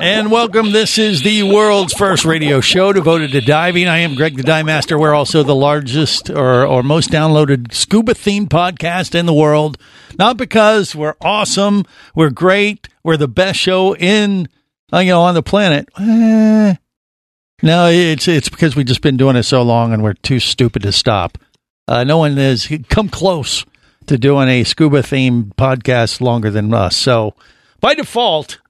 And welcome. This is the world's first radio show devoted to diving. I am Greg the Dive Master. We're also the largest or, or most downloaded scuba themed podcast in the world. Not because we're awesome, we're great, we're the best show in uh, you know on the planet. Eh, no, it's it's because we've just been doing it so long and we're too stupid to stop. Uh, no one has come close to doing a scuba themed podcast longer than us. So by default,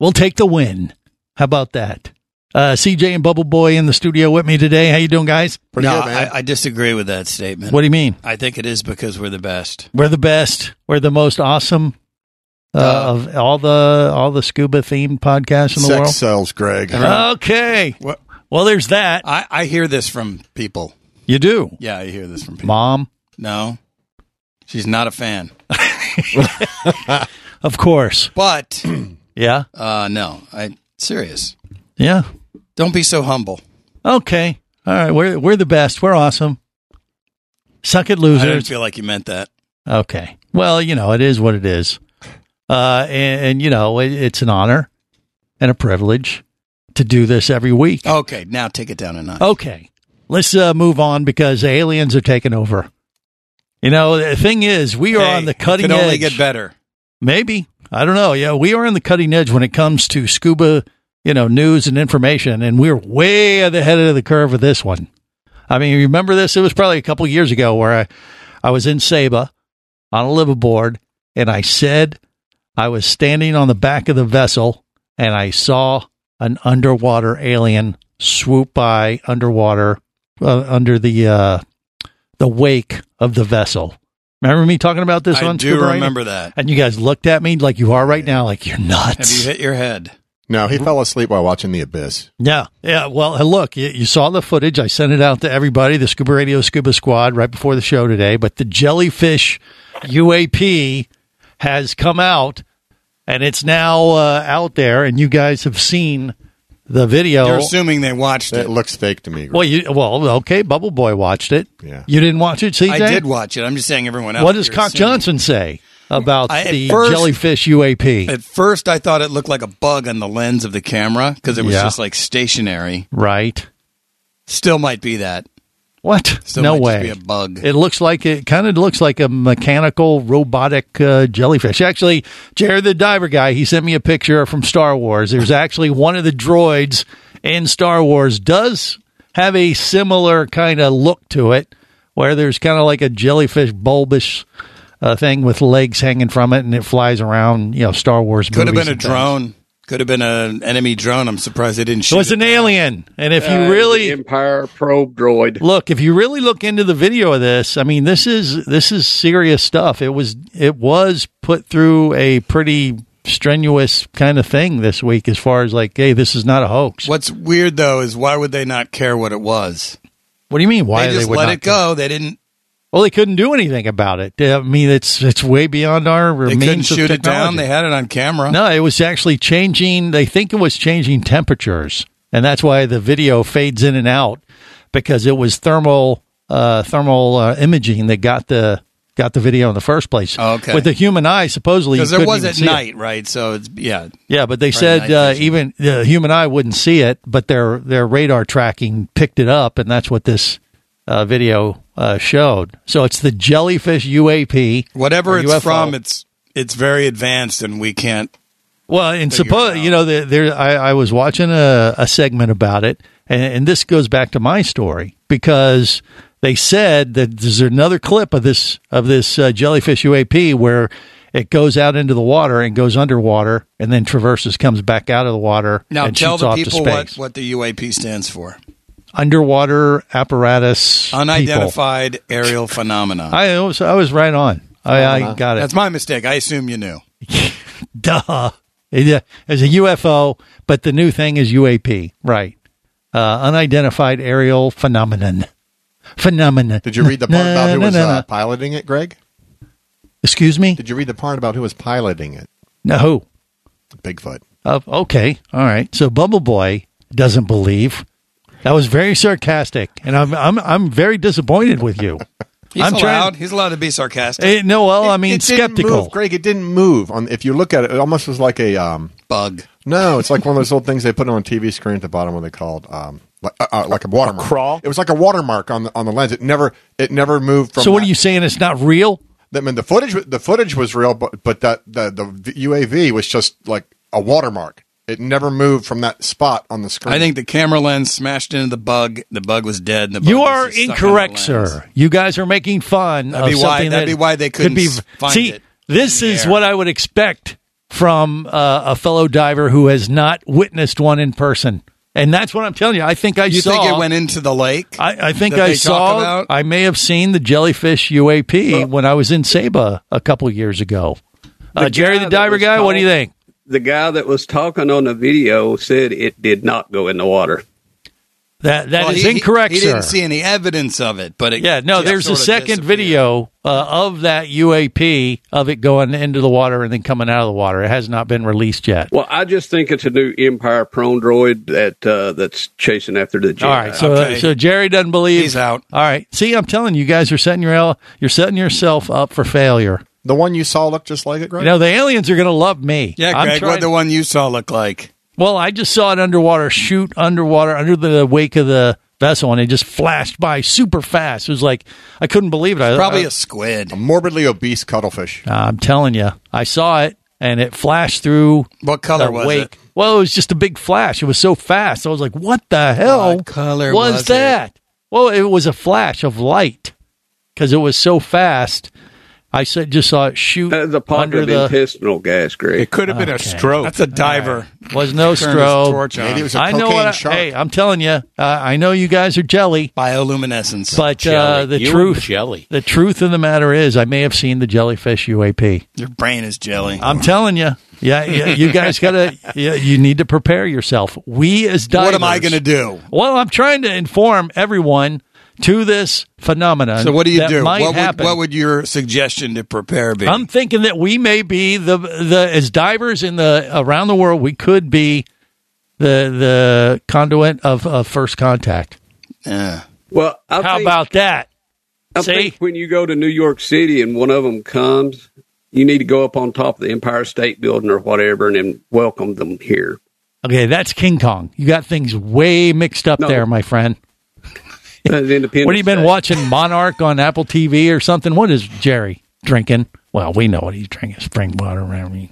we'll take the win. How about that? Uh, CJ and Bubble Boy in the studio with me today. How you doing, guys? Pretty no, good, man. I, I disagree with that statement. What do you mean? I think it is because we're the best. We're the best. We're the most awesome uh, Uh, of all the all the scuba themed podcasts in the Sex world. sells, Greg. Okay. What- Well, there's that. I, I hear this from people. You do, Yeah, I hear this from people. Mom. No, she's not a fan. Of course. But Yeah. uh, no, I serious. Yeah. Don't be so humble. Okay. All right. We're we're the best. We're awesome. Suck it, losers. I didn't feel like you meant that. Okay. Well, you know, it is what it is. Uh, and, and you know, it, it's an honor and a privilege to do this every week. Okay, now take it down a notch. Okay. Let's uh, move on because aliens are taking over. You know, the thing is, we are Hey, on the it cutting Could only edge. get better. Maybe. I don't know. Yeah, we are on the cutting edge when it comes to scuba, you know, news and information, and we're way at the head of the curve with this one. I mean, you remember this? It was probably a couple years ago where I, I was in Saba on a liveaboard, and I said I was standing on the back of the vessel, and I saw an underwater alien swoop by underwater uh, under the uh, the wake of the vessel. Remember me talking about this I on do Scuba Radio? remember that. And you guys looked at me like you are right now, like you're nuts. Have nuts. you hit your head? No, he fell asleep while watching The Abyss. yeah, yeah. Well, look, you, you saw the footage. I sent it out to everybody, the Scuba Radio Scuba Squad, right before the show today. But the jellyfish UAP has come out, and it's now uh, out there, and you guys have seen the video. You're assuming they watched It it. looks fake to me. Greg. well, you well, okay. Bubble Boy watched it. Yeah. You didn't watch it, CJ? I did watch it. I'm just saying everyone else. What does Cock assuming. Johnson say about I- the first- jellyfish UAP? At first, I thought it looked like a bug on the lens of the camera because it was Yeah. just like stationary. right. Still might be that. What? Still no way. Be a bug. It looks like it kind of looks like a mechanical robotic uh, jellyfish. Actually, Jared the diver guy, he sent me a picture from Star Wars. There's actually one of the droids in Star Wars does have a similar kind of look to it, where there's kind of like a jellyfish bulbous uh, thing with legs hanging from it, and it flies around. You know, Star Wars. Could have been a drone. Could have been an enemy drone. I'm surprised they didn't shoot It shoot. was an down. alien, and if Uh, you the really Empire probe droid. look if you really look into the video of this i mean this is this is serious stuff it was it was put through a pretty strenuous kind of thing this week as far as like hey this is not a hoax What's weird though is why would they not care what it was? what do you mean why they just would let not it go. They didn't. Well they couldn't do anything about it i mean it's it's way beyond our They means couldn't shoot it down. They had it on camera. no it was actually changing they think it was changing temperatures and that's why the video fades in and out because it was thermal uh, thermal uh, imaging that got the got the video in the first place. Oh, okay. With the human eye, supposedly, because it couldn't was at see it. night, right? So it's yeah. Yeah, but they said uh, even the human eye wouldn't see it, but their their radar tracking picked it up, and that's what this uh, video uh, showed. So it's the jellyfish UAP. Whatever it's UFO. from, it's it's very advanced, and we can't. Well, and suppose you know there, there I, I was watching a, a segment about it, and, and this goes back to my story because they said that there's another clip of this of this uh, jellyfish UAP where it goes out into the water and goes underwater, and then traverses, comes back out of the water, Now tell the people what, what the UAP stands for. Underwater apparatus, people. Unidentified aerial phenomena. I was I was right on. I, I got it. That's my mistake. I assume you knew. Duh. Yeah, It's a UFO, but the new thing is UAP. Right. Uh, unidentified aerial phenomenon. Phenomenon. Did you read the part about who was uh, piloting it, Greg? Excuse me? Did you read the part about who was piloting it? No. Who? Bigfoot. Uh, okay. All right. So Bubble Boy doesn't believe. That was very sarcastic, and I'm I'm I'm very disappointed with you. He's I'm allowed. trying. He's allowed to be sarcastic. Eh, no, well, I mean It didn't skeptical. move, Greg. It didn't move. On if you look at it, it almost was like a um. Bug. No, it's like one of those old things they put on a TV screen at the bottom. What they called um, like, uh, uh, like a watermark. crawl? It was like a watermark on the on the lens. It never it never moved from. So what that. are you saying? It's not real? I mean, the footage the footage was real, but but that the the UAV was just like a watermark. It never moved from that spot on the screen. I think the camera lens smashed into the bug. The bug was dead. And the bug You are just stuck on the incorrect, sir. You guys are making fun That'd of be why- something that'd that be why they could couldn't be. s- find see, it this is air. what I would expect from uh, a fellow diver who has not witnessed one in person, and that's what I'm telling you. I think I You saw. think it went into the lake? I, I think I saw. about? I may have seen the jellyfish UAP when I was in Saba a couple years ago. Uh, The Jerry guy the diver was guy, what do you think? The guy that was talking on the video said it did not go in the water. That that is Well, he- he- incorrect, He, sir. didn't see any evidence of it, but it, Yeah, no, there's a second video uh, of that UAP of it going into the water and then coming out of the water. It has not been released yet. Well, I just think it's a new Empire probe droid that uh, that's chasing after the Jedi. All right, so Okay. so Jerry doesn't believe. He's out. All right, see, I'm telling you, guys, you guys are setting your you're setting yourself up for failure. The one you saw looked just like it, Greg. You know, the aliens are going to love me. Yeah, I'm Greg, trying- what the one you saw look like? well, I just saw it underwater shoot underwater under the wake of the vessel, and it just flashed by super fast. It was like I couldn't believe it. I, Probably I, a squid. a morbidly obese cuttlefish. Uh, I'm telling you, I saw it, and it flashed through What color the was wake. it? Well, it was just a big flash. It was so fast. I was like, "What the hell What color was, was it? that?" Well, it was a flash of light because it was so fast. I said, just saw it shoot Uh, the under positive the. intestinal gas, Greg. It could have been a stroke. That's a diver. Was no stroke. his torch. Maybe it was a I know cocaine what. I, shark. hey, I'm telling you, uh, I know you guys are jelly, Bioluminescence. but uh, the You truth, jelly. the truth of the matter is, I may have seen the jellyfish UAP. Your brain is jelly. I'm telling you. Yeah, yeah, you guys gotta. Yeah, you need to prepare yourself. We as divers. what am I going to do? Well, I'm trying to inform everyone to this phenomenon. So what do you do? What would, what would your suggestion to prepare be? I'm thinking that we may be the the as divers in the around the world. We could be the the conduit of, of first contact. Yeah. well, I How think, about that? I See? think when you go to New York City and one of them comes, you need to go up on top of the Empire State Building or whatever and then welcome them here. Okay, that's King Kong. You got things way mixed up No. there, my friend. What have you been watching? Monarch on Apple TV or something? What is Jerry drinking? Well, we know what he's drinking: spring water. I mean.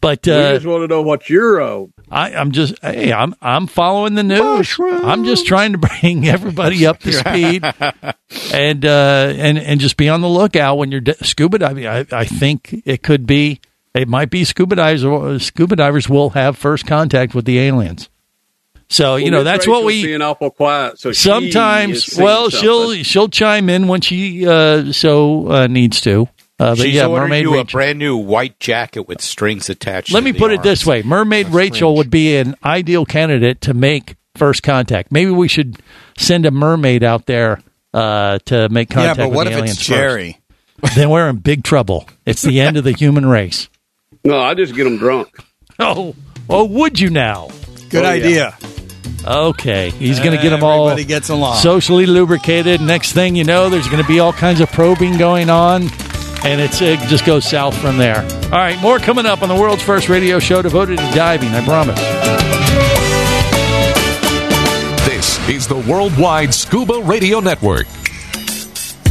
But we uh, just want to know what you're owed. I, I'm just, hey, I'm I'm following the news. I'm just trying to bring everybody up to speed, and uh, and and just be on the lookout when you're di- scuba diving. I, I think it could be, it might be scuba divers. Scuba divers will have first contact with the aliens. So you know Miss that's what Rachel's we being awful quiet. So sometimes. seeing Well, she'll something. she'll chime in when she uh, so uh, needs to. Uh, but She's yeah, ordered mermaid you a brand new white jacket with strings attached. Let to me the put it this way: Mermaid Rachel would be an ideal candidate to make first contact. Maybe we should send a mermaid out there uh, to make contact. Yeah, but with what the if it's Jerry? first. Then we're in big trouble. It's the end of the human race. No, I just get them drunk. Oh, oh, would you now? Good Oh, yeah. Idea. Okay, he's going to get them all Everybody gets along. socially lubricated. Next thing you know, there's going to be all kinds of probing going on, and it's it just goes south from there. All right, more coming up on the world's first radio show devoted to diving. I promise. This is the Worldwide Scuba Radio Network.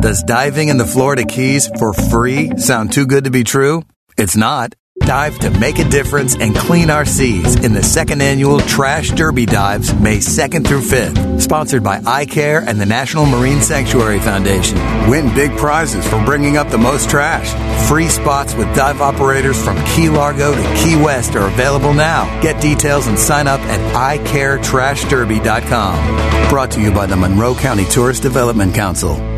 Does diving in the Florida Keys for free sound too good to be true? It's not. Dive to make a difference and clean our seas in the second annual Trash Derby Dives, May 2nd through 5th. Sponsored by iCare and the National Marine Sanctuary Foundation. Win big prizes for bringing up the most trash. Free spots with dive operators from Key Largo to Key West are available now. Get details and sign up at iCareTrashDerby.com. Brought to you by the Monroe County Tourist Development Council.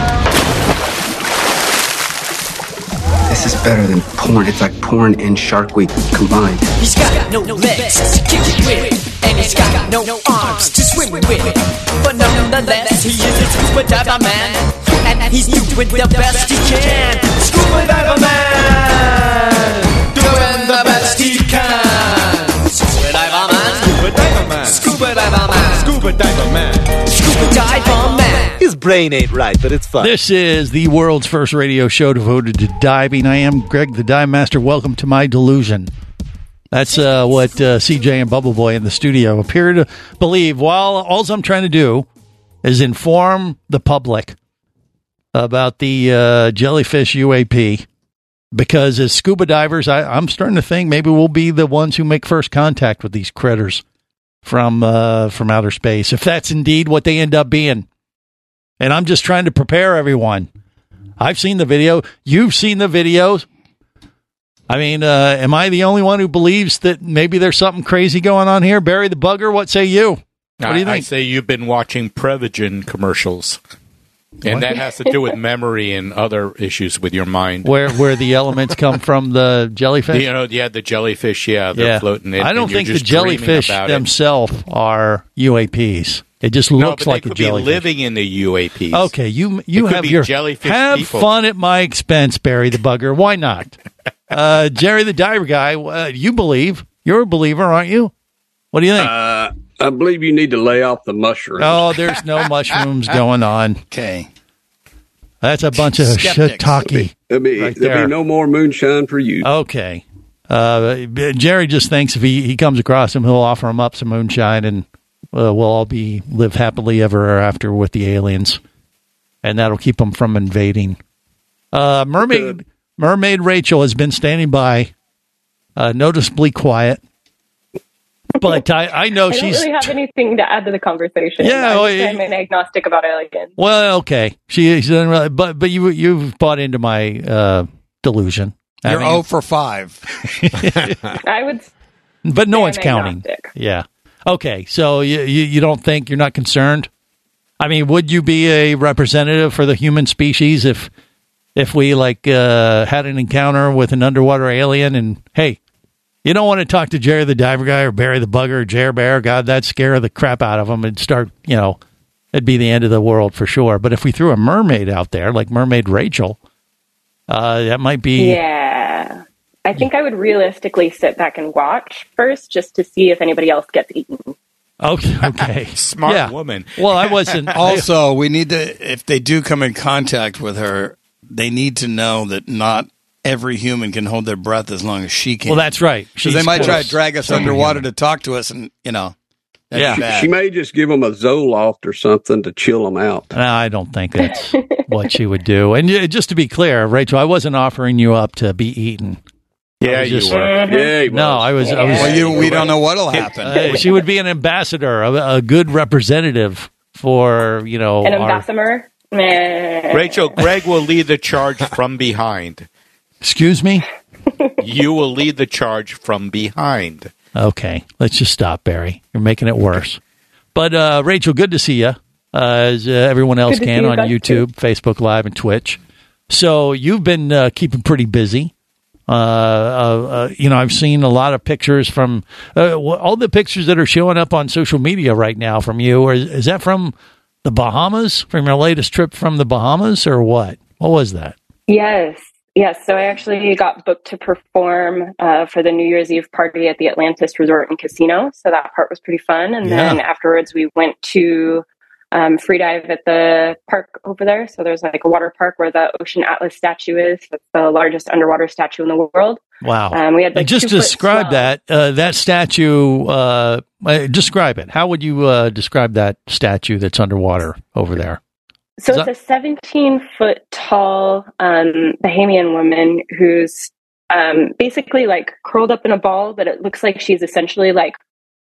This is better than porn. It's like porn and Shark Week combined. He's got no legs to kick it with, and he's got no arms to swim with. But nonetheless, he is a scuba diver man, and he's doing the best he can. Scuba diver man, doing the best he can. Scuba diver man, scuba diver man, scuba diver man, scuba diver man, scuba diver man. His brain ain't right, but it's fun. This is the world's first radio show devoted to diving. I am Greg the Dive Master. Welcome to my delusion. That's uh, what uh, CJ and Bubble Boy in the studio appear to believe. While all I'm trying to do is inform the public about the uh, jellyfish UAP, because as scuba divers, I, I'm starting to think maybe we'll be the ones who make first contact with these critters from uh, from outer space, if that's indeed what they end up being. And I'm just trying to prepare everyone. I've seen the video. You've seen the videos. I mean, uh, am I the only one who believes that maybe there's something crazy going on here? Barry the Bugger, what say you? What do you I, I say you've been watching Prevagen commercials. And What? that has to do with memory and other issues with your mind. Where where the elements come from the jellyfish? You know, yeah, the jellyfish, yeah, they're yeah, floating. and- I don't think the jellyfish themselves are UAPs. It just looks but like they a could be jellyfish. living in the UAPs. Okay, you you It could have be your jellyfish have people. fun at my expense, Barry the Bugger. Why not? uh, Jerry the Diver Guy, uh, you believe you're a believer, aren't you? What do you think? Uh, I believe you need to lay off the mushrooms. oh, there's no mushrooms going on. Okay. That's a bunch of Skeptics. shiitake. There'll be, right there'll there. be no more moonshine for you. Okay. Uh, Jerry just thinks if he, he comes across him, he'll offer him up some moonshine, and uh, we'll all be live happily ever after with the aliens, and that'll keep them from invading. Uh, mermaid Mermaid Rachel has been standing by, uh, noticeably quiet, but I, I know I don't she's really have anything to add to the conversation. Yeah, I well, just you- am an agnostic about aliens. well, okay. She, she doesn't really, but but you you've bought into my uh, delusion. You're Having- 0 for 5. I would. but no one's I'm counting. agnostic. Yeah. Okay. So you, you you don't think you're not concerned? I mean, would you be a representative for the human species if if we like uh, had an encounter with an underwater alien, and hey, you don't want to talk to Jerry the diver guy or Barry the bugger or Jer Bear. God, that'd scare the crap out of them and start, you know, it'd be the end of the world for sure. But if we threw a mermaid out there, like Mermaid Rachel, uh, that might be. Yeah. I think I would realistically sit back and watch first just to see if anybody else gets eaten. Okay. okay. Smart Yeah. woman. Well, I wasn't. Also, we need to, if they do come in contact with her, they need to know that not every human can hold their breath as long as she can. Well, that's right. Because they She's might try to drag us Superhuman. underwater to talk to us, and you know, that'd Yeah. be bad. She may just give them a Zoloft or something to chill them out. No, I don't think that's what she would do. And uh, just to be clear, Rachel, I wasn't offering you up to be eaten. Yeah, I was you just- were. Yeah, he No. I was. I was well, you, we don't know what'll happen. uh, she would be an ambassador, a, a good representative for you know. An our- ambassador? Meh. Rachel, Greg will lead the charge from behind. excuse me. You will lead the charge from behind. Okay, let's just stop, Barry. You're making it worse. But uh, Rachel, good to see you, uh, as uh, everyone else Good can you on guys, YouTube, Facebook Live, and Twitch. So you've been uh, keeping pretty busy. Uh, uh, uh, you know, I've seen a lot of pictures from uh, all the pictures that are showing up on social media right now from you. Or is, is that from the Bahamas, from your latest trip from the Bahamas, or what? What was that? Yes. Yes. So I actually got booked to perform uh, for the New Year's Eve party at the Atlantis Resort and Casino. So that part was pretty fun. And then afterwards, we went to um, free dive at the park over there. So there's like a water park where the Ocean Atlas statue is. That's the largest underwater statue in the world. Wow! Um, we had like and just describe swell. that uh, that statue. Uh, uh, describe it. How would you uh, describe that statue that's underwater over there? So Is it's a 17 foot tall um, Bahamian woman who's um, basically like curled up in a ball, but it looks like she's essentially like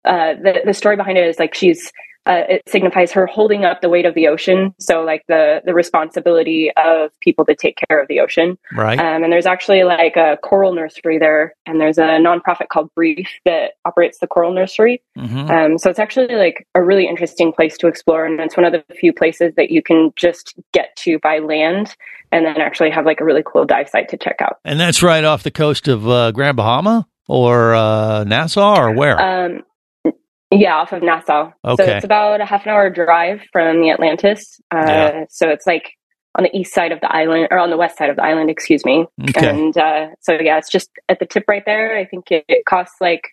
uh, the the story behind it is like she's uh, it signifies her holding up the weight of the ocean. So like the the responsibility of people to take care of the ocean. Right. Um, and there's actually like a coral nursery there, and there's a nonprofit called BREEF that operates the coral nursery. Mhm. Um, so it's actually like a really interesting place to explore, and it's one of the few places that you can just get to by land, and then actually have like a really cool dive site to check out. And that's right off the coast of uh, Grand Bahama or uh, Nassau or where? Um, yeah, off of Nassau. Okay. So it's about a half an hour drive from the Atlantis. Uh, Yeah. So it's like on the east side of the island, or on the west side of the island, excuse me. Okay. And uh, so yeah, it's just at the tip right there. I think it, it costs like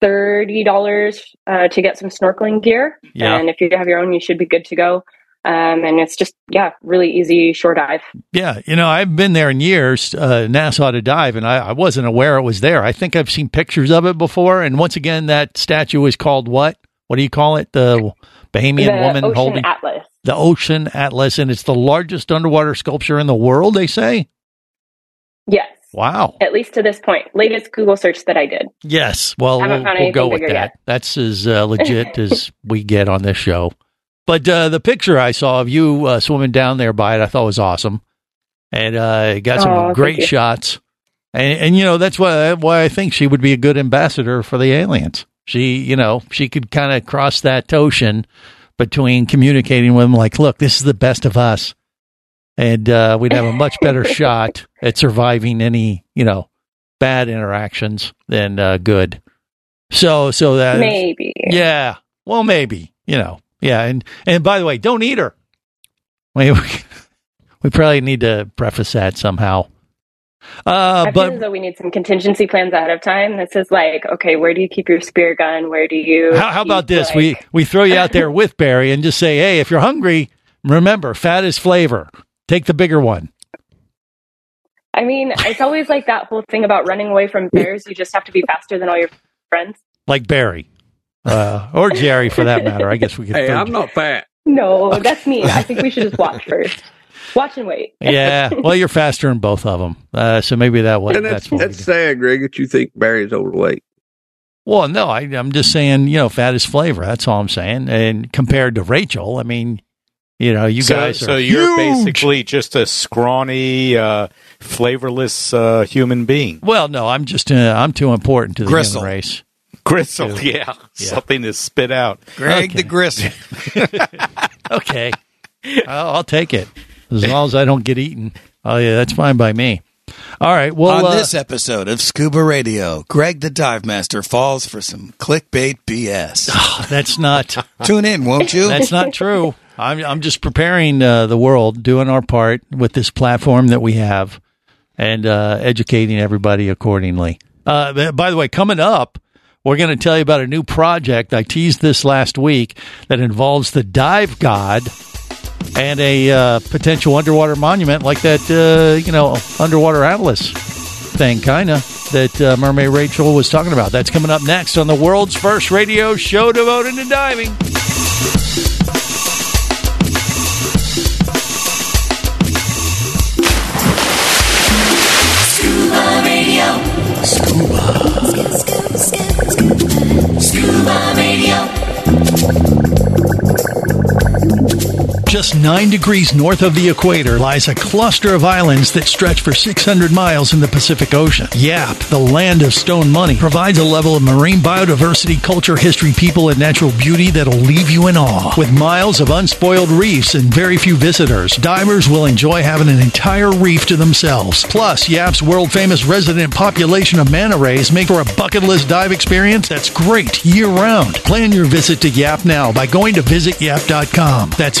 thirty dollars uh, to get some snorkeling gear, Yeah. and if you have your own, you should be good to go. Um, and it's just yeah, really easy shore dive. yeah, you know, I've been there in years, uh, Nassau to dive, and I, I wasn't aware it was there. I think I've seen pictures of it before. And once again, that statue is called what? What do you call it? The Bahamian the woman Ocean holding Atlas. the Ocean Atlas, and it's the largest underwater sculpture in the world. They say. Yes. Wow. At least to this point, latest Google search that I did. Yes. Well, we'll, we'll go with that. yet. That's as uh, legit as we get on this show. But uh, the picture I saw of you uh, swimming down there by it, I thought was awesome, and uh, got some Oh, great shots. And, and you know that's why why I think she would be a good ambassador for the aliens. She, you know, she could kind of cross that ocean between communicating with them, like, look, this is the best of us, and uh, we'd have a much better shot at surviving any, you know, bad interactions than uh, good. So, so that Maybe. yeah. Well, maybe. You know. Yeah. And and by the way, don't eat her. We we probably need to preface that somehow. Uh, I feel but as though we need some contingency plans ahead of time. This is like, okay, where do you keep your spear gun? Where do you? how, how about this? like- We we throw you out there with Barry and just say, hey, if you're hungry, remember, fat is flavor. Take the bigger one. I mean, it's always like that whole thing about running away from bears. You just have to be faster than all your friends. like Barry, uh, or Jerry for that matter. I guess we could. Hey, I'm not fat. No, that's me. I think we should just watch first. Watch and wait. yeah. Well, you're faster in both of them, uh, so maybe that was and that's that's that's sad, Greg, that you think Barry's overweight. Well, no, I, I'm just saying, you know, fat is flavor. That's all I'm saying. And compared to Rachel, I mean, you know, you so, guys are so you're huge. basically just a scrawny, uh, flavorless uh, human being. Well, no, I'm just uh, I'm too important to the Gristle. human race. Gristle, yeah. Something to spit out. Greg the Gristle. Okay, I'll, I'll take it as long as I don't get eaten. Oh yeah, that's fine by me. All right. Well, on uh, this episode of Scuba Radio, Greg the Dive Master falls for some clickbait BS. that's not. Tune in, won't you? That's not true. I'm I'm just preparing uh, the world, doing our part with this platform that we have, and uh, educating everybody accordingly. Uh, by the way, coming up, we're going to tell you about a new project. I teased this last week that involves the dive god and a uh, potential underwater monument like that, uh, you know, underwater atlas thing, kind of, that uh, Mermaid Rachel was talking about. That's coming up next on the world's first radio show devoted to diving. Just nine degrees north of the equator lies a cluster of islands that stretch for 600 miles in the Pacific Ocean. Yap, the land of stone money, provides a level of marine biodiversity, culture, history, people, and natural beauty that'll leave you in awe. With miles of unspoiled reefs and very few visitors, divers will enjoy having an entire reef to themselves. Plus, Yap's world famous resident population of manta rays make for a bucket list dive experience that's great year round. Plan your visit to Yap now by going to visityap.com. That's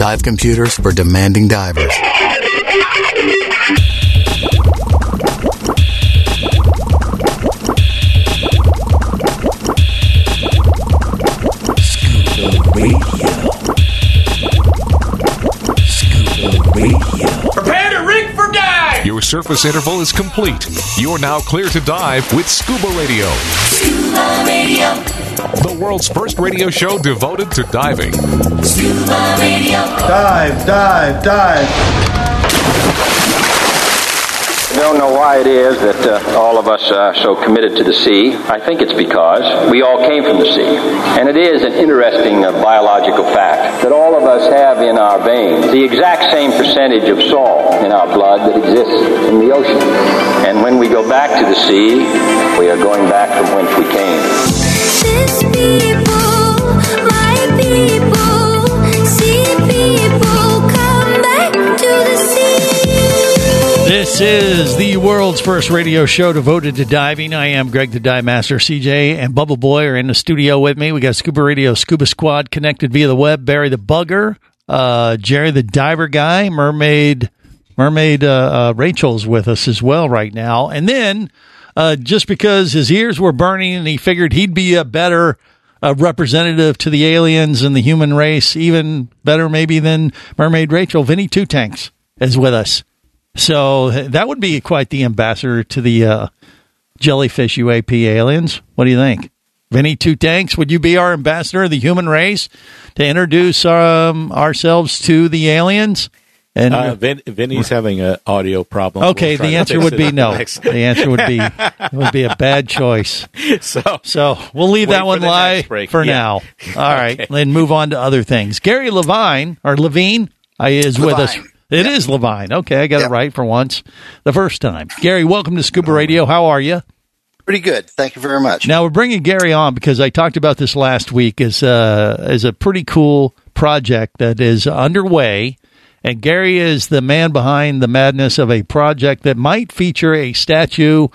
Dive computers for demanding divers. Scuba radio. Scuba radio. Prepare to rig for dive! Your surface interval is complete. You're now clear to dive with Scuba Radio. Scuba Radio. The world's first radio show devoted to diving. Scuba Radio. Dive, dive, dive. I don't know why it is that uh, all of us are so committed to the sea. I think it's because we all came from the sea. And it is an interesting uh, biological fact that all of us have in our veins the exact same percentage of salt in our blood that exists in the ocean. And when we go back to the sea, we are going back from whence we came. This is the world's first radio show devoted to diving. I am Greg the Dive Master. CJ and Bubble Boy are in the studio with me. We got Scuba Radio Scuba Squad connected via the web. Barry the Bugger, uh, Jerry the Diver Guy, Mermaid, Mermaid uh, uh, Rachel's with us as well right now. And then, uh, just because his ears were burning and he figured he'd be a better uh, representative to the aliens and the human race, even better maybe than Mermaid Rachel, Vinny Two Tanks is with us. So that would be quite the ambassador to the uh, jellyfish UAP aliens. What do you think? Vinny Two Tanks, would you be our ambassador of the human race to introduce um, ourselves to the aliens? And uh, Vin, Vinny's having an audio problem. Okay, We'll the answer would be no. next. The answer would be it would be a bad choice. So, so we'll leave that one the lie for Yeah. now. All right, Okay. then move on to other things. Gary Levine or Levine uh, is with us. Levine. It is Levine. Okay, I got it right for once, the first time. Gary, welcome to Scuba Radio. How are you? Pretty good. Thank you very much. Now we're bringing Gary on because I talked about this last week as uh, as a pretty cool project that is underway, and Gary is the man behind the madness of a project that might feature a statue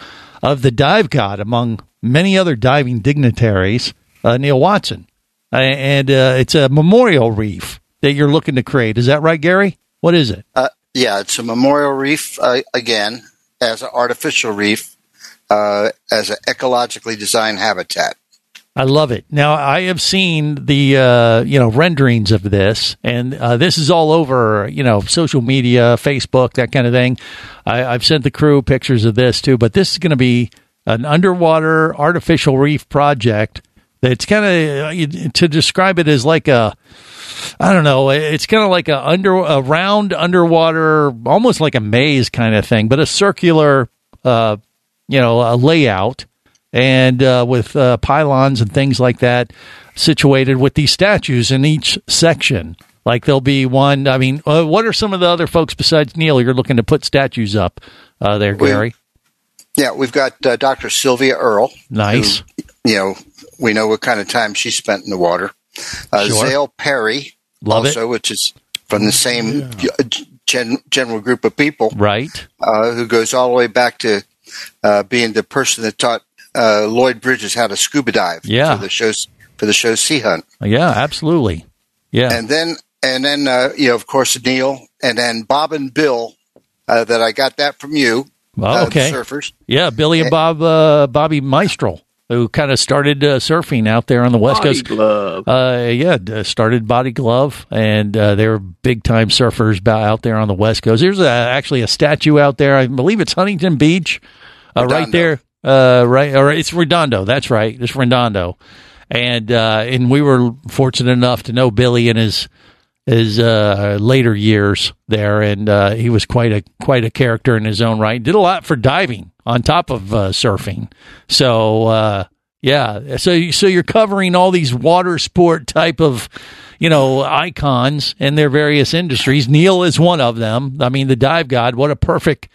of the dive god among many other diving dignitaries, uh, Neal Watson, and uh, it's a memorial reef that you're looking to create. Is that right, Gary? What is it? Uh, yeah, it's a memorial reef uh, again as an artificial reef, uh, as an ecologically designed habitat. I love it. Now I have seen the uh, you know renderings of this, and uh, this is all over you know social media, Facebook, that kind of thing. I, I've sent the crew pictures of this too, but this is going to be an underwater artificial reef project. That's kind of to describe it as like a I don't know. It's kind of like a under a round underwater, almost like a maze kind of thing, but a circular, uh, you know, a layout, and uh, with uh, pylons and things like that situated with these statues in each section. Like there'll be one. I mean, uh, what are some of the other folks besides Neal you're looking to put statues up uh, there, We- Gary? Yeah, we've got uh, Dr. Sylvia Earle. Nice. who, you know, we know what kind of time she spent in the water. Uh, Sure. Zale Parry, Love it. also, which is from the same gen- general group of people, Right. uh, who goes all the way back to uh, being the person that taught uh, Lloyd Bridges how to scuba dive. Yeah. For the shows for the show Sea Hunt. Yeah, absolutely. Yeah. And then and then uh, you know, of course, Neal, and then Bob and Bill. Uh, that I got that from you. Well, uh, the okay. surfers. Yeah, Billy and Bob, uh, Bobby Meistrell, who kind of started uh, surfing out there on the West Body Coast. glove. Uh, yeah, started Body Glove, and uh, they're big time surfers out there on the West Coast. There's a, actually a statue out there. I believe it's Huntington Beach, uh, right there. Uh, right, or it's Redondo. That's right. It's Redondo, and uh, and we were fortunate enough to know Billy in his his uh, later years there, and uh, he was quite a quite a character in his own right. Did a lot for diving on top of uh, surfing. So uh, yeah, so so you're covering all these water sport type of you know icons in their various industries. Neal is one of them. I mean, the dive god. What a perfect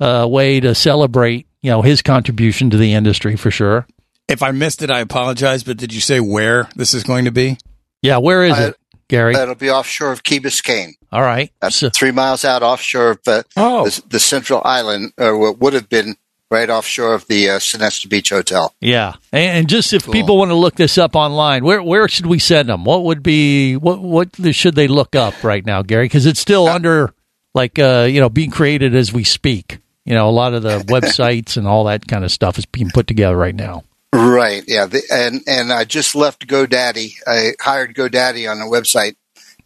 way to celebrate you know his contribution to the industry for sure. If I missed it, I apologize. But did you say where this is going to be? Yeah, where is Uh, it, Gary? It'll be offshore of Key Biscayne. all right. That's three miles out offshore of uh, the, the central island, or what would have been right offshore of the uh, Sonesta Beach Hotel. Yeah, and, and just if people want to look this up online, where where should we send them? What would be what what should they look up right now, Gary? Because it's still under like uh, you know being created as we speak. You know, a lot of the websites and all that kind of stuff is being put together right now. Right. Yeah. The, and and I just left GoDaddy. I hired GoDaddy on the website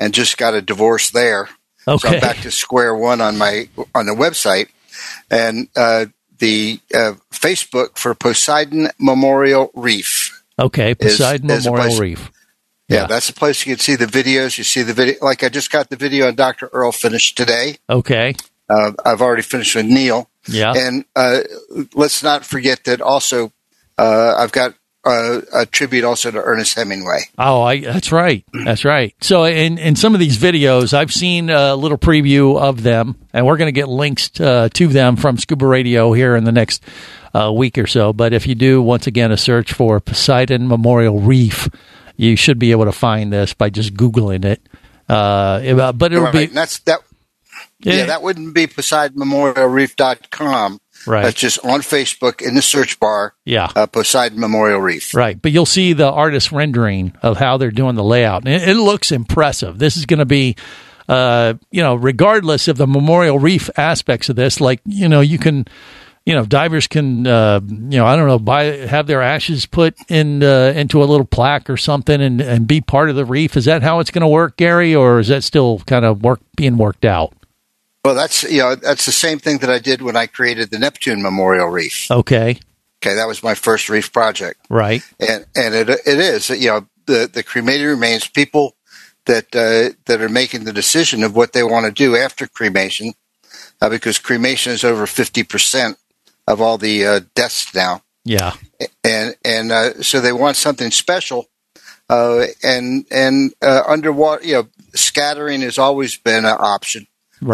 and just got a divorce there. So Okay. I'm back to square one on my on the website, and uh, the uh, Facebook for Poseidon Memorial Reef. Okay, Poseidon is Memorial Reef. Yeah. that's the place you can see the videos. You see the video. Like I just got the video on Dr. Earle finished today. Okay, Uh, I've already finished with Neal. Yeah. And uh, let's not forget that also uh, I've got uh, a tribute also to Ernest Hemingway. Oh, I, that's right. That's right. So, in, in some of these videos, I've seen a little preview of them, and we're going to get links uh, to them from Scuba Radio here in the next uh, week or so. But if you do, once again, a search for Poseidon Memorial Reef, you should be able to find this by just Googling it. Uh, but it'll Right, be and that's that. Yeah. Yeah. that wouldn't be PoseidonMemorialReef.com. Right. That's just on Facebook in the search bar. Yeah. Uh, Poseidon Memorial Reef. Right, but you'll see the artist rendering of how they're doing the layout, and it, it looks impressive. This is going to be, uh, you know, regardless of the memorial reef aspects of this, like you know, you can, you know, divers can, uh, you know, I don't know, buy have their ashes put in uh, into a little plaque or something, and and be part of the reef. Is that how it's going to work, Gary, or is that still kind of work being worked out? Well, that's you know that's the same thing that I did when I created the Neptune Memorial Reef. Okay, Okay, that was my first reef project. right, and and it it is you know the the cremated remains people that uh, that are making the decision of what they want to do after cremation uh, because cremation is over fifty percent of all the uh, deaths now. Yeah, and and uh, so they want something special uh, and and uh, underwater you know scattering has always been an option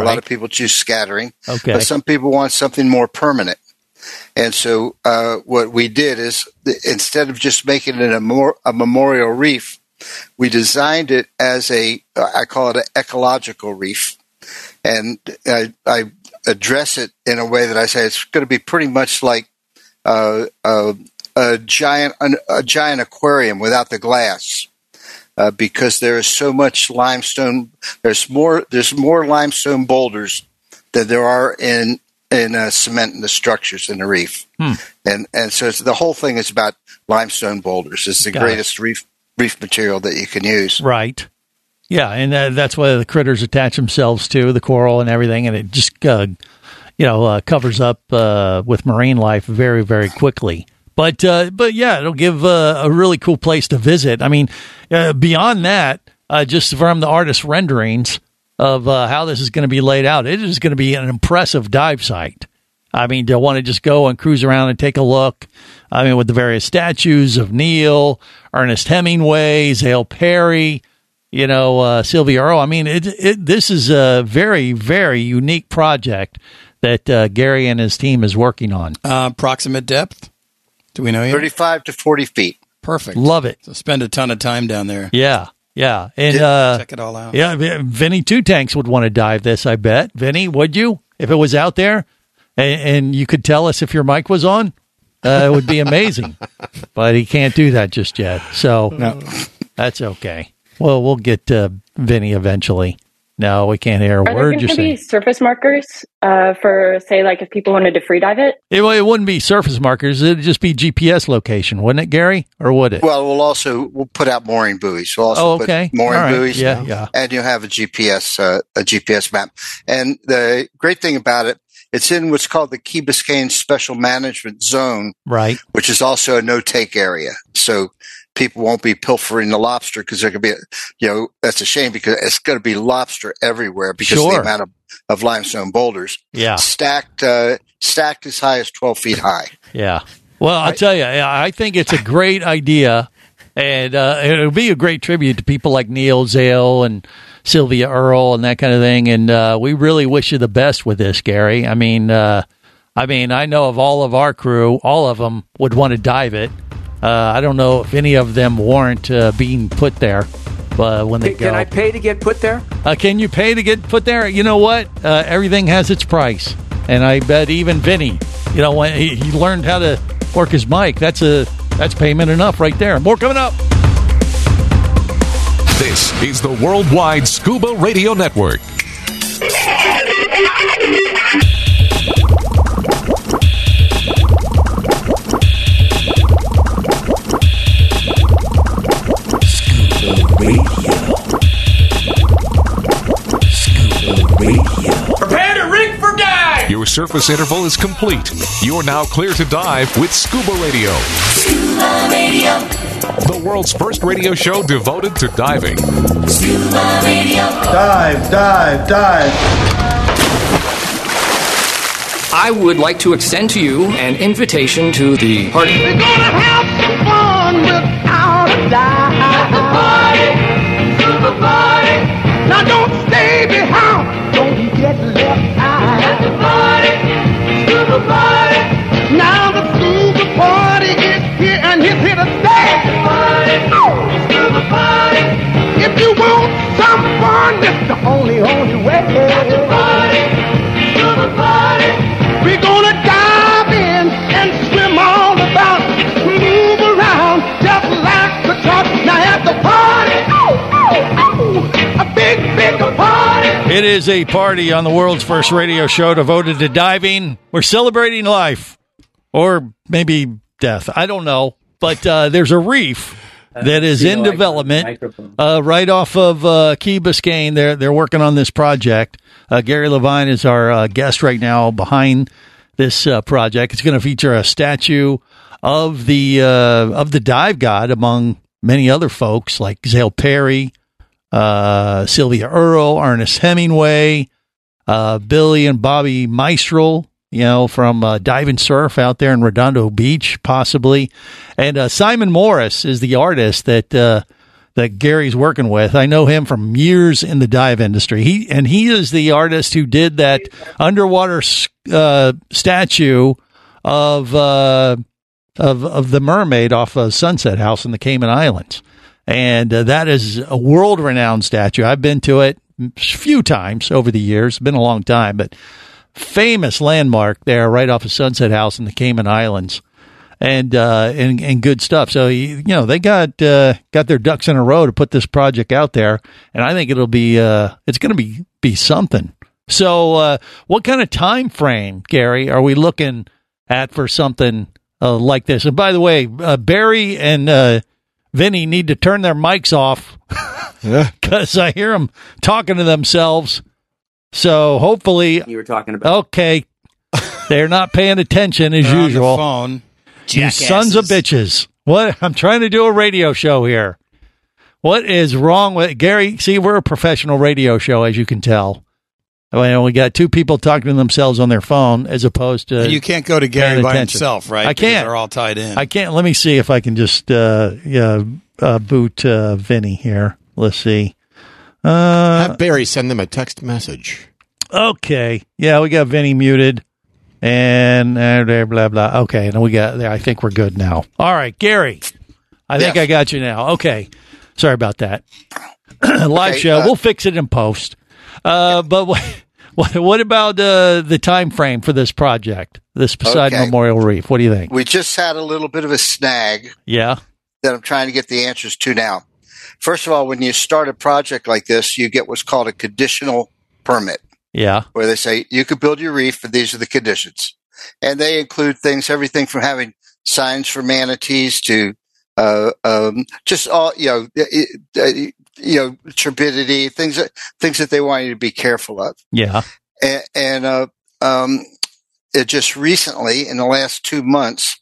a lot of people choose scattering Okay. but some people want something more permanent and so uh, what we did is instead of just making it a, more, a memorial reef, we designed it as a I call it an ecological reef, and I, I address it in a way that I say it's going to be pretty much like uh, a, a giant a giant aquarium without the glass. Uh, because there is so much limestone, there's more there's more limestone boulders than there are in in uh, cement in the structures in the reef, Hmm. and and so it's, the whole thing is about limestone boulders. It's the Got it. greatest reef reef material that you can use. Right. Yeah, and uh, that's why the critters attach themselves to the coral and everything, and it just uh, you know uh, covers up uh, with marine life very very quickly. But uh, but yeah, it'll give uh, a really cool place to visit. I mean, uh, beyond that, uh, just from the artist renderings of uh, how this is going to be laid out. It is going to be an impressive dive site. I mean, to want to just go and cruise around and take a look. I mean, with the various statues of Neal, Ernest Hemingway, Zale Parry, you know, uh, Sylvia Earle. I mean, it, it, this is a very, very unique project that uh, Gary and his team is working on. Uh, approximate depth? Do we know yet? 35 to 40 feet. Perfect. Love it. So spend a ton of time down there. Yeah, yeah, and Yeah, uh, check it all out. Yeah, V- Vinny Two Tanks would want to dive this. I bet. Vinny, would you if it was out there, and, and you could tell us if your mic was on? Uh, it would be amazing, but he can't do that just yet. So that's okay. Well, we'll get to Vinny eventually. No, we can't hear a Are there word going you're to saying. be surface markers uh, for, say, like if people wanted to free dive it? It, well, it wouldn't be surface markers. It'd just be GPS location, wouldn't it, Gary? Or would it? Well, we'll also we'll put out mooring buoys. We'll also Oh, okay. put mooring All right. buoys. Yeah, yeah. And you'll have a GPS uh, a GPS map. And the great thing about it, it's in what's called the Key Biscayne Special Management Zone, Right. which is also a no take area. So people won't be pilfering the lobster because there could be, a, you know, that's a shame because it's going to be lobster everywhere because of the amount of, of limestone boulders Yeah. stacked, uh, stacked as high as 12 feet high. Yeah. Well, I'll tell you, I I think it's a great idea, and uh, it'll be a great tribute to people like Neal Zale and Sylvia Earle and that kind of thing. And uh, we really wish you the best with this, Gary. I mean, uh, I mean, I know of all of our crew, all of them would want to dive it. Uh, I don't know if any of them warrant uh, being put there uh, when they Can, go. can I pay to get put there? Uh, can you pay to get put there? You know what? Uh, everything has its price, and I bet even Vinny, you know, when he, he learned how to work his mic, that's a that's payment enough right there. More coming up. This is the Worldwide Scuba Radio Network. Your surface interval is complete. You're now clear to dive with Scuba Radio. Scuba Radio. The world's first radio show devoted to diving. Scuba Radio. Dive, dive, dive. I would like to extend to you an invitation to the party. We're gonna have some fun without a doubt. At the party, scuba party. Now don't is a party on the world's first radio show devoted to diving. We're celebrating life, or maybe death. I don't know, but uh, there's a reef that is in development uh, right off of uh, Key Biscayne. They're they're working on this project. Uh, Gary Levine is our uh, guest right now behind this uh, project. It's going to feature a statue of the uh, of the dive god among many other folks like Zale Parry, uh, Sylvia Earle, Ernest Hemingway, uh, Billy and Bobby Meistrell, you know, from uh, Dive and Surf out there in Redondo Beach, possibly. And uh, Simon Morris is the artist that uh, that Gary's working with. I know him from years in the dive industry. He and he is the artist who did that underwater uh, statue of of of the mermaid off of Sunset House in the Cayman Islands, and uh, that is a world renowned statue. I've been to it a few times over the years. It's been a long time, but famous landmark there, right off of Sunset House in the Cayman Islands, and uh, and and good stuff. So you know they got uh, got their ducks in a row to put this project out there, and I think it'll be uh, it's going to be be something. So, uh, what kind of time frame, Gary, are we looking at for something uh, like this? And by the way, Barry and uh, Vinny need to turn their mics off because I hear them talking to themselves. So hopefully, You were talking about. okay, they're not paying attention as They're on the usual. phone. You sons of bitches! What? I'm trying to do a radio show here. What is wrong with Gary? See, we're a professional radio show, as you can tell. I we got two people talking to themselves on their phone, as opposed to And you can't go to Gary by himself, right? I can't. They're all tied in. I can't. Let me see if I can just uh, yeah uh, boot uh, Vinny here. Let's see. Uh, Have Barry send them a text message. okay. Yeah, we got Vinny muted, and uh, blah blah blah. Okay, and we got. There. I think we're good now. All right, Gary. I think I got you now. Okay. Sorry about that. Live Okay, show. uh, we'll fix it in post. Uh, but what, what, about uh, the time frame for this project? This Poseidon Okay. Memorial Reef. What do you think? We just had a little bit of a snag Yeah. that I'm trying to get the answers to now. First of all, when you start a project like this, you get what's called a conditional permit, Yeah. where they say you could build your reef, and these are the conditions. And they include things, everything from having signs for manatees to uh, um, just all you know, you know, turbidity, things that things that they want you to be careful of. Yeah. and, and uh, um, it just recently in the last two months,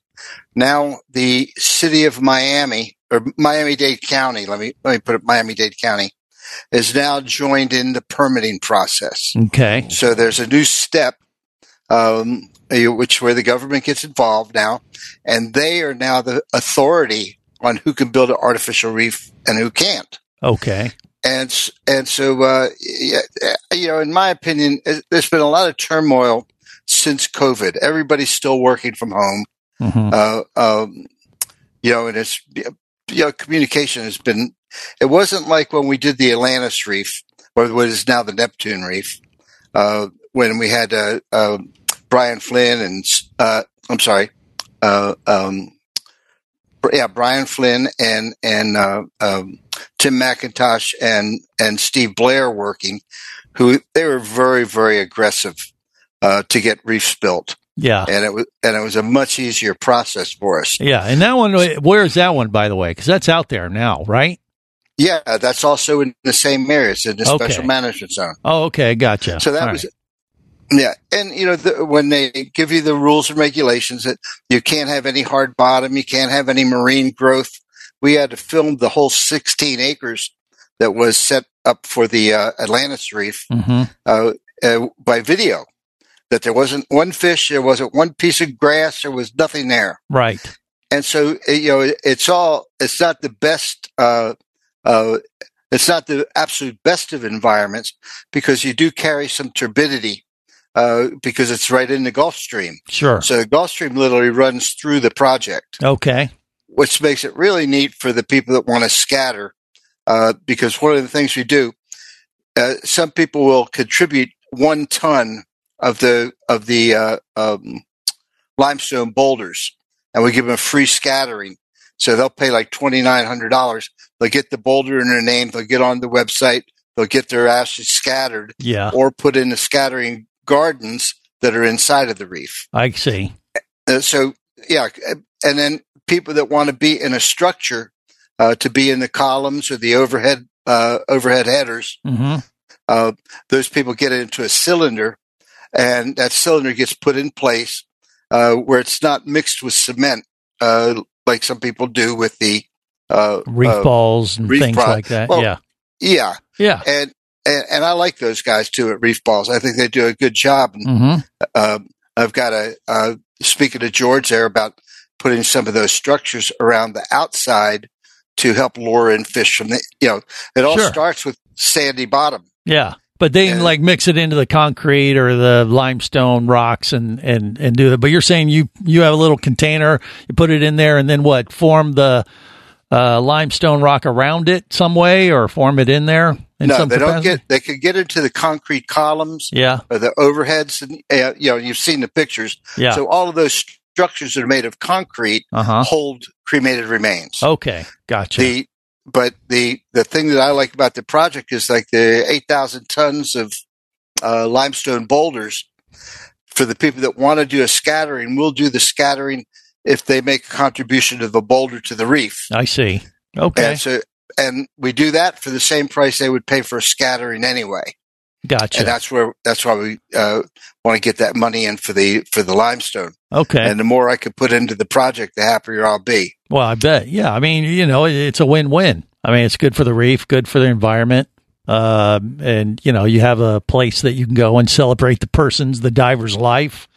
now the city of Miami or Miami Dade County, let me let me put it Miami Dade County, is now joined in the permitting process. Okay. So there's a new step, um, which where the government gets involved now, and they are now the authority on who can build an artificial reef and who can't Okay. and and so uh, yeah, you know, in my opinion, there's been a lot of turmoil since COVID. Everybody's still working from home, Mhm. uh, um, you know, and it's you know, communication has been. It wasn't like when we did the Atlantis Reef, or what is now the Neptune Reef, uh, when we had uh, uh, Brian Flynn and uh, I'm sorry, uh, um, yeah, Brian Flynn and and uh, um, Tim McIntosh and and Steve Blair working, who they were very very aggressive uh, to get reefs built, Yeah. and it was and it was a much easier process for us. Yeah. And that one, where's that one, by the way? Because that's out there now, right? Yeah, that's also in the same area. It's in the Okay. special management zone. Oh, okay. Gotcha. So that All was. right. Yeah, and you know the, when they give you the rules and regulations that you can't have any hard bottom, you can't have any marine growth. We had to film the whole 16 acres that was set up for the uh, Atlantis Reef Mhm. uh, uh, by video. That there wasn't one fish, there wasn't one piece of grass, there was nothing there. Right. And so you know it's all it's not the best. Uh, uh, it's not the absolute best of environments because you do carry some turbidity uh, because it's right in the Gulf Stream. Sure. So the Gulf Stream literally runs through the project, Okay. Which makes it really neat for the people that want to scatter. Uh, because one of the things we do, uh, some people will contribute one ton of the of the uh, um, limestone boulders, and we give them a free scattering. So they'll pay like twenty nine hundred dollars. They'll get the boulder in their name. They'll get on the website. They'll get their ashes scattered, Yeah. or put in the scattering gardens that are inside of the reef. I see. Uh, so yeah, and then people that want to be in a structure uh, to be in the columns or the overhead uh, overhead headers, hmm uh, those people get it into a cylinder, and that cylinder gets put in place uh, where it's not mixed with cement uh, like some people do with the uh, Reef balls and reef things like that. Well, yeah. yeah, Yeah. and, and and I like those guys too at Reef Balls. I think they do a good job. And hmm um, I've got a uh, speaking to George there about putting some of those structures around the outside to help lure in fish from the. You know, it all Sure. starts with sandy bottom. Yeah. But they can like mix it into the concrete or the limestone rocks and, and, and do that. But you're saying you, you have a little container, you put it in there and then what? Form the uh, limestone rock around it some way or form it in there in no, they don't get. They could get into the concrete columns Yeah. or the overheads, and uh, you know you've seen the pictures. Yeah. So all of those structures that are made of concrete Uh-huh. hold cremated remains. Okay. Gotcha. The but the the thing that I like about the project is like the eight thousand tons of uh, limestone boulders. For the people that want to do a scattering, we'll do the scattering if they make a contribution of a boulder to the reef. I see. Okay. And so, and we do that for the same price they would pay for a scattering anyway. Gotcha. And that's where that's why we uh, want to get that money in for the for the limestone. Okay. And the more I could put into the project, the happier I'll be. Well, I bet. Yeah. I mean, you know, it's a win-win. I mean, it's good for the reef, good for the environment. Uh, and you know, you have a place that you can go and celebrate the person's, the diver's life,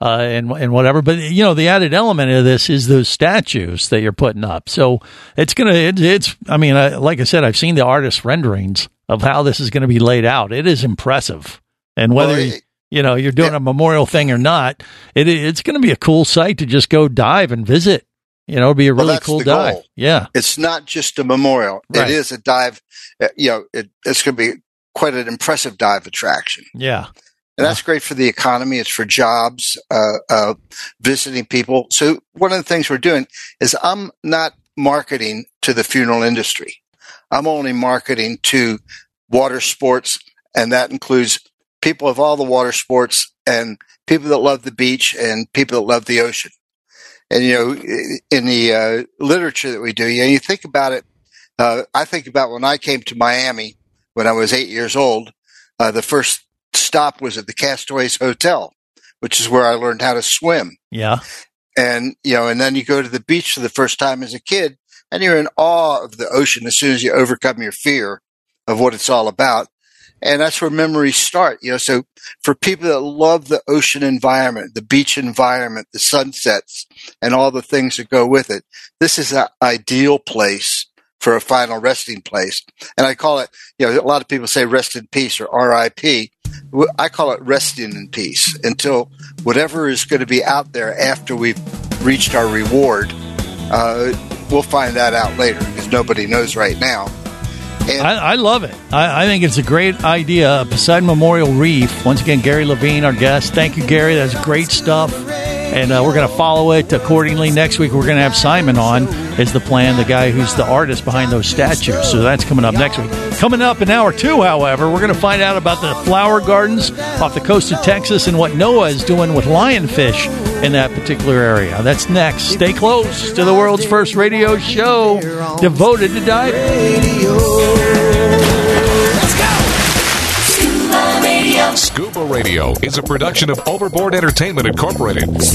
uh, and and whatever. But you know, the added element of this is those statues that you're putting up. So it's gonna, it, it's. I mean, I, like I said, I've seen the artist renderings of how this is going to be laid out. It is impressive, and whether Well, it- you know you're doing a memorial thing or not, it it's going to be a cool site to just go dive and visit. You know, it'd be a really that's cool dive. goal. Yeah. It's not just a memorial; Right. it is a dive. uh, You know, it, it's going to be quite an impressive dive attraction. Yeah. And that's great for the economy. It's for jobs, uh, uh, visiting people. So one of the things we're doing is I'm not marketing to the funeral industry. I'm only marketing to water sports. And that includes people of all the water sports and people that love the beach and people that love the ocean. And, you know, in the uh, literature that we do, you know, you think about it. Uh, I think about when I came to Miami when I was eight years old. Uh, the first stop was at the Castaways Hotel, which is where I learned how to swim. Yeah. And, you know, and then you go to the beach for the first time as a kid and you're in awe of the ocean as soon as you overcome your fear of what it's all about. And that's where memories start, you know. So for people that love the ocean environment, the beach environment, the sunsets and all the things that go with it, this is an ideal place for a final resting place. And I call it, you know, a lot of people say rest in peace or RIP. I call it resting in peace until whatever is going to be out there after we've reached our reward. Uh, we'll find that out later because nobody knows right now. I, I love it. I, I think it's a great idea. Poseidon Memorial Reef. Once again, Gary Levine, our guest. Thank you, Gary. That's great stuff. And uh, we're going to follow it accordingly. Next week, we're going to have Simon on, is the plan, the guy who's the artist behind those statues. So that's coming up next week. Coming up in hour two, however, we're going to find out about the flower gardens off the coast of Texas and what NOAA is doing with lionfish in that particular area. That's next. Stay close to the world's first radio show devoted to diving. Scuba Radio is a production of Overboard Entertainment Incorporated. This